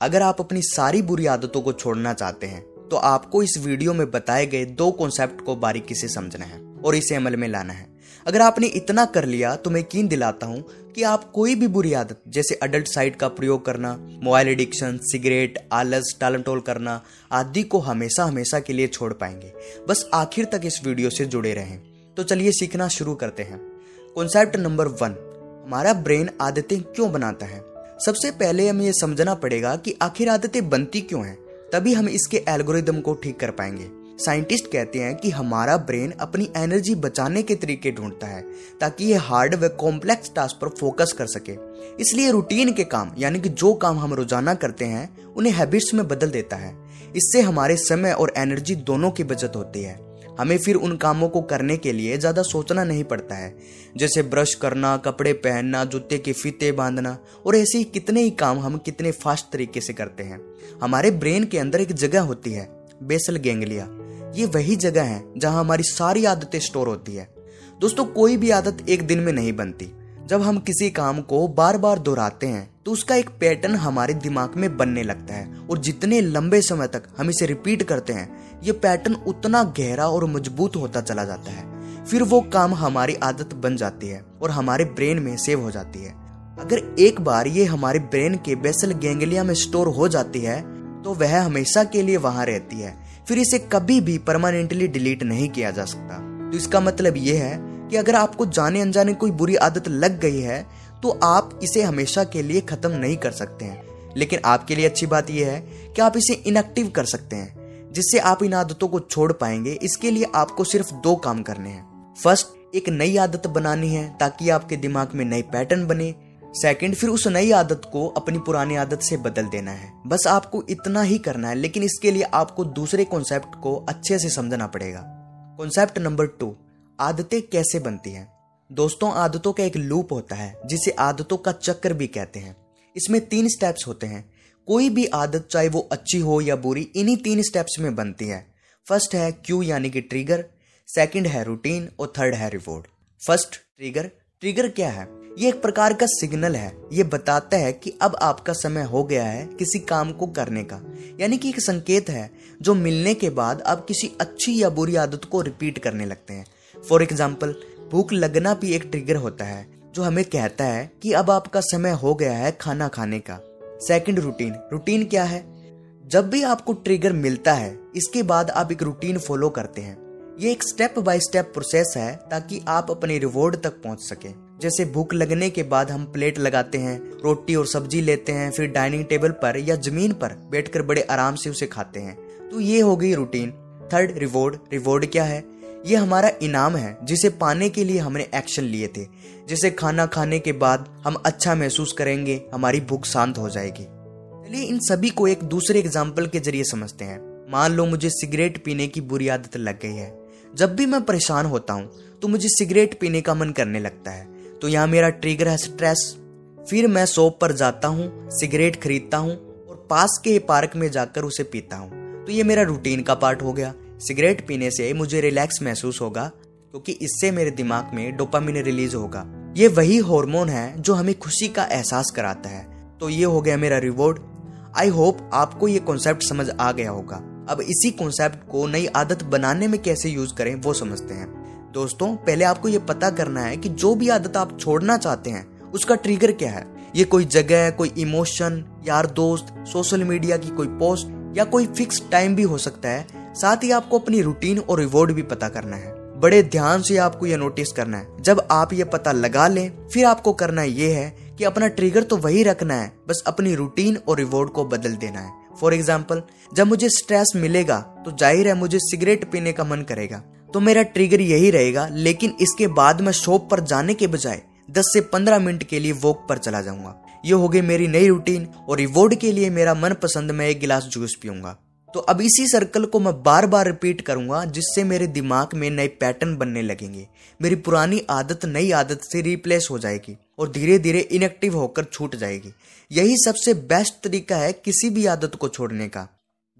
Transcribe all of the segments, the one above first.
अगर आप अपनी सारी बुरी आदतों को छोड़ना चाहते हैं तो आपको इस वीडियो में बताए गए दो कॉन्सेप्ट को बारीकी से समझना है और इसे अमल में लाना है। अगर आपने इतना कर लिया तो मैं यकीन दिलाता हूँ कि आप कोई भी बुरी आदत, जैसे अडल्ट साइट का प्रयोग करना मोबाइल एडिक्शन सिगरेट आलस टालमटोल करना, आदि को हमेशा हमेशा के लिए छोड़ पाएँगे। बस आखिर तक इस वीडियो से जुड़े रहें। तो चलिए सीखना शुरू करते हैं। कॉन्सेप्ट नंबर वन हमारा ब्रेन आदतें क्यों बनाता है? सबसे पहले हमें यह समझना पड़ेगा कि आखिर आदतें बनती क्यों हैं, तभी हम इसके एल्गोरिदम को ठीक कर पाएँगे। साइंटिस्ट कहते हैं कि हमारा ब्रेन अपनी एनर्जी बचाने के तरीके ढूंढता है, ताकि ये हार्ड व कॉम्प्लेक्स टास्क पर फोकस कर सके। इसलिए रूटीन के काम, यानी कि जो काम हम रोज़ाना करते हैं, उन्हें हैबिट्स में बदल देता है। इससे हमारे समय और एनर्जी दोनों की बचत होती है। हमें फिर उन कामों को करने के लिए ज़्यादा सोचना नहीं पड़ता है। जैसे ब्रश करना, कपड़े पहनना, जूते के फीते बांधना, और ऐसे ही कितने ही काम हम कितने फास्ट तरीके से करते हैं। हमारे ब्रेन के अंदर एक जगह होती है, बेसल गेंगलिया। ये वही जगह है जहाँ हमारी सारी आदतें स्टोर होती है। दोस्तों, कोई भी आदत एक दिन में नहीं बनती। जब हम किसी काम को बार बार दोहराते हैं तो उसका एक पैटर्न हमारे दिमाग में बनने लगता है। और जितने लंबे समय तक हम इसे रिपीट करते हैं, ये पैटर्न उतना गहरा और मज़बूत होता चला जाता है। फिर वो काम हमारी आदत बन जाती है और हमारे ब्रेन में सेव हो जाती है। अगर एक बार ये हमारे ब्रेन के बेसल गेंगलिया में स्टोर हो जाती है तो वह हमेशा के लिए वहाँ रहती है। फिर इसे कभी भी परमानेंटली डिलीट नहीं किया जा सकता। तो इसका मतलब ये है कि अगर आपको जाने अनजाने कोई बुरी आदत लग गई है तो आप इसे हमेशा के लिए खत्म नहीं कर सकते हैं। लेकिन आपके लिए अच्छी बात यह है कि आप इसे इनएक्टिव कर सकते हैं, जिससे आप इन आदतों को छोड़ पाएँगे। इसके लिए आपको सिर्फ़ दो काम करने हैं। फ़र्स्ट एक नई आदत बनानी है, ताकि आपके दिमाग में नई पैटर्न बने। सेकंड फिर उस नई आदत को अपनी पुरानी आदत से बदल देना है। बस आपको इतना ही करना है, लेकिन इसके लिए आपको दूसरे कॉन्सेप्ट को अच्छे से समझना पड़ेगा। कॉन्सेप्ट नंबर टू आदतें कैसे बनती हैं? दोस्तों, आदतों का एक लूप होता है, जिसे आदतों का चक्र भी कहते हैं। इसमें तीन स्टेप्स होते हैं। कोई भी आदत, चाहे वो अच्छी हो या बुरी, इन्हीं तीन स्टेप्स में बनती है। फ़र्स्ट है क्यू यानी कि ट्रिगर सेकंड है रूटीन और थर्ड है रिवॉर्ड फ़र्स्ट ट्रिगर ट्रिगर क्या है? ये एक प्रकार का सिग्नल है। ये बताता है कि अब आपका समय हो गया है किसी काम को करने का। यानी कि एक संकेत है, जो मिलने के बाद आप किसी अच्छी या बुरी आदत को रिपीट करने लगते हैं। फॉर एग्ज़ाम्पल भूख लगना भी एक ट्रिगर होता है, जो हमें कहता है कि अब आपका समय हो गया है खाना खाने का। सेकंड रूटीन रूटीन क्या है? जब भी आपको ट्रिगर मिलता है, इसके बाद आप एक रूटीन फॉलो करते हैं। ये एक स्टेप बाय स्टेप प्रोसेस है, ताकि आप अपने रिवॉर्ड तक पहुँच सके। जैसे भूख लगने के बाद हम प्लेट लगाते हैं, रोटी और सब्ज़ी लेते हैं, फिर डाइनिंग टेबल पर या ज़मीन पर बैठकर बड़े आराम से उसे खाते हैं। तो ये हो गई रूटीन थर्ड रिवॉर्ड रिवॉर्ड क्या है? ये हमारा इनाम है, जिसे पाने के लिए हमने एक्शन लिए थे। जिसे खाना खाने के बाद हम अच्छा महसूस करेंगे, हमारी भूख शांत हो जाएगी। चलिए इन सभी को एक दूसरे एग्ज़ाम्पल के ज़रिए समझते हैं। मान लो मुझे सिगरेट पीने की बुरी आदत लग गई है। जब भी मैं परेशान होता हूँ तो मुझे सिगरेट पीने का मन करने लगता है। तो यहाँ मेरा ट्रिगर है स्ट्रेस फिर मैं शॉप पर जाता हूँ सिगरेट खरीदता हूँ और पास के पार्क में जाकर उसे पीता हूँ। तो ये मेरा रूटीन का पार्ट हो गया। सिगरेट पीने से मुझे रिलैक्स महसूस होगा, क्योंकि इससे मेरे दिमाग में डोपामिन रिलीज़ होगा। ये वही हार्मोन है जो हमें खुशी का एहसास कराता है। तो ये हो गया मेरा रिवॉर्ड आई होप आपको ये कॉन्सेप्ट समझ आ गया होगा। अब इसी कॉन्सेप्ट को नई आदत बनाने में कैसे यूज़ करें, वो समझते हैं। दोस्तों, पहले आपको ये पता करना है कि जो भी आदत आप छोड़ना चाहते हैं, उसका ट्रिगर क्या है? ये कोई जगह, कोई इमोशन यार दोस्त सोशल मीडिया की कोई पोस्ट या कोई फिक्स टाइम भी हो सकता है साथ ही आपको अपनी रूटीन और रिवॉर्ड भी पता करना है। बड़े ध्यान से आपको यह नोटिस करना है। जब आप ये पता लगा लें, फिर आपको करना ये है कि अपना ट्रिगर तो वही रखना है, बस अपनी रूटीन और रिवॉर्ड को बदल देना है। फॉर एग्ज़ाम्पल जब मुझे स्ट्रेस मिलेगा तो ज़ाहिर है मुझे सिगरेट पीने का मन करेगा। तो मेरा ट्रिगर यही रहेगा, लेकिन इसके बाद मैं शॉप पर जाने के बजाय 10 से 15 मिनट के लिए वॉक पर चला जाऊँगा। ये हो गई मेरी नई रूटीन और रिवॉर्ड के लिए मेरा मन पसंद मैं एक गिलास जूस पीऊँगा। तो अब इसी सर्कल को मैं बार बार रिपीट करूँगा, जिससे मेरे दिमाग में नए पैटर्न बनने लगेंगे। मेरी पुरानी आदत नई आदत से रिप्लेस हो जाएगी और धीरे धीरे इनएक्टिव होकर छूट जाएगी। यही सबसे बेस्ट तरीका है किसी भी आदत को छोड़ने का।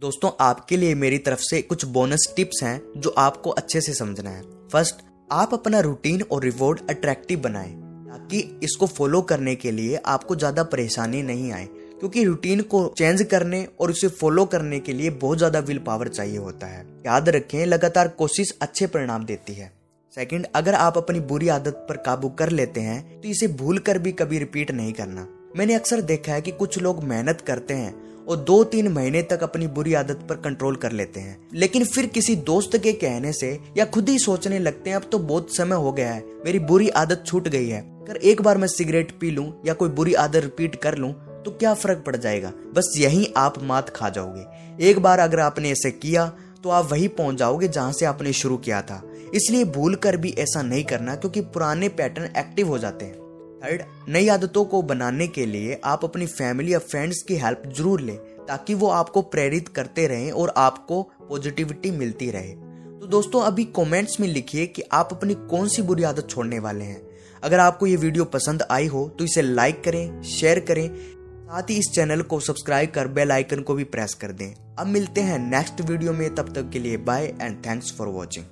दोस्तों, आपके लिए मेरी तरफ़ से कुछ बोनस टिप्स हैं, जो आपको अच्छे से समझना है। फ़र्स्ट आप अपना रूटीन और रिवॉर्ड अट्रैक्टिव बनाएँ, ताकि इसको फॉलो करने के लिए आपको ज़्यादा परेशानी नहीं आए। क्योंकि रूटीन को चेंज करने और उसे फॉलो करने के लिए बहुत ज़्यादा विल पावर चाहिए होता है। याद रखें, लगातार कोशिश अच्छे परिणाम देती है। सेकंड अगर आप अपनी बुरी आदत पर काबू कर लेते हैं तो इसे भूल कर भी कभी रिपीट नहीं करना। मैंने अक्सर देखा है कि कुछ लोग मेहनत करते हैं और दो तीन महीने तक अपनी बुरी आदत पर कंट्रोल कर लेते हैं। लेकिन फिर किसी दोस्त के कहने से या खुद ही सोचने लगते हैं, अब तो बहुत समय हो गया है, मेरी बुरी आदत छूट गई है। अगर एक बार मैं सिगरेट पी लूँ या कोई बुरी आदत रिपीट कर लूँ तो क्या फ़र्क पड़ जाएगा? बस यही आप मात खा जाओगे। एक बार अगर आपने ऐसे किया तो आप वही पहुँच जाओगे जहाँ से आपने शुरू किया था। इसलिए भूल कर भी ऐसा नहीं करना, क्योंकि पुराने पैटर्न एक्टिव हो जाते हैं। थर्ड, नई आदतों को बनाने के लिए आप अपनी फैमिली या फ्रेंड्स की हेल्प ज़रूर लें, ताकि वो आपको प्रेरित करते रहें और आपको पॉजिटिविटी मिलती रहे। तो दोस्तों, अभी कमेंट्स में लिखिए कि आप अपनी कौन सी बुरी आदत छोड़ने वाले हैं। अगर आपको ये वीडियो पसंद आई हो तो इसे लाइक करें, शेयर करें साथ ही इस चैनल को सब्सक्राइब कर बेल आइकन को भी प्रेस कर दें। अब मिलते हैं नेक्स्ट वीडियो में, तब तक के लिए bye and thanks for watching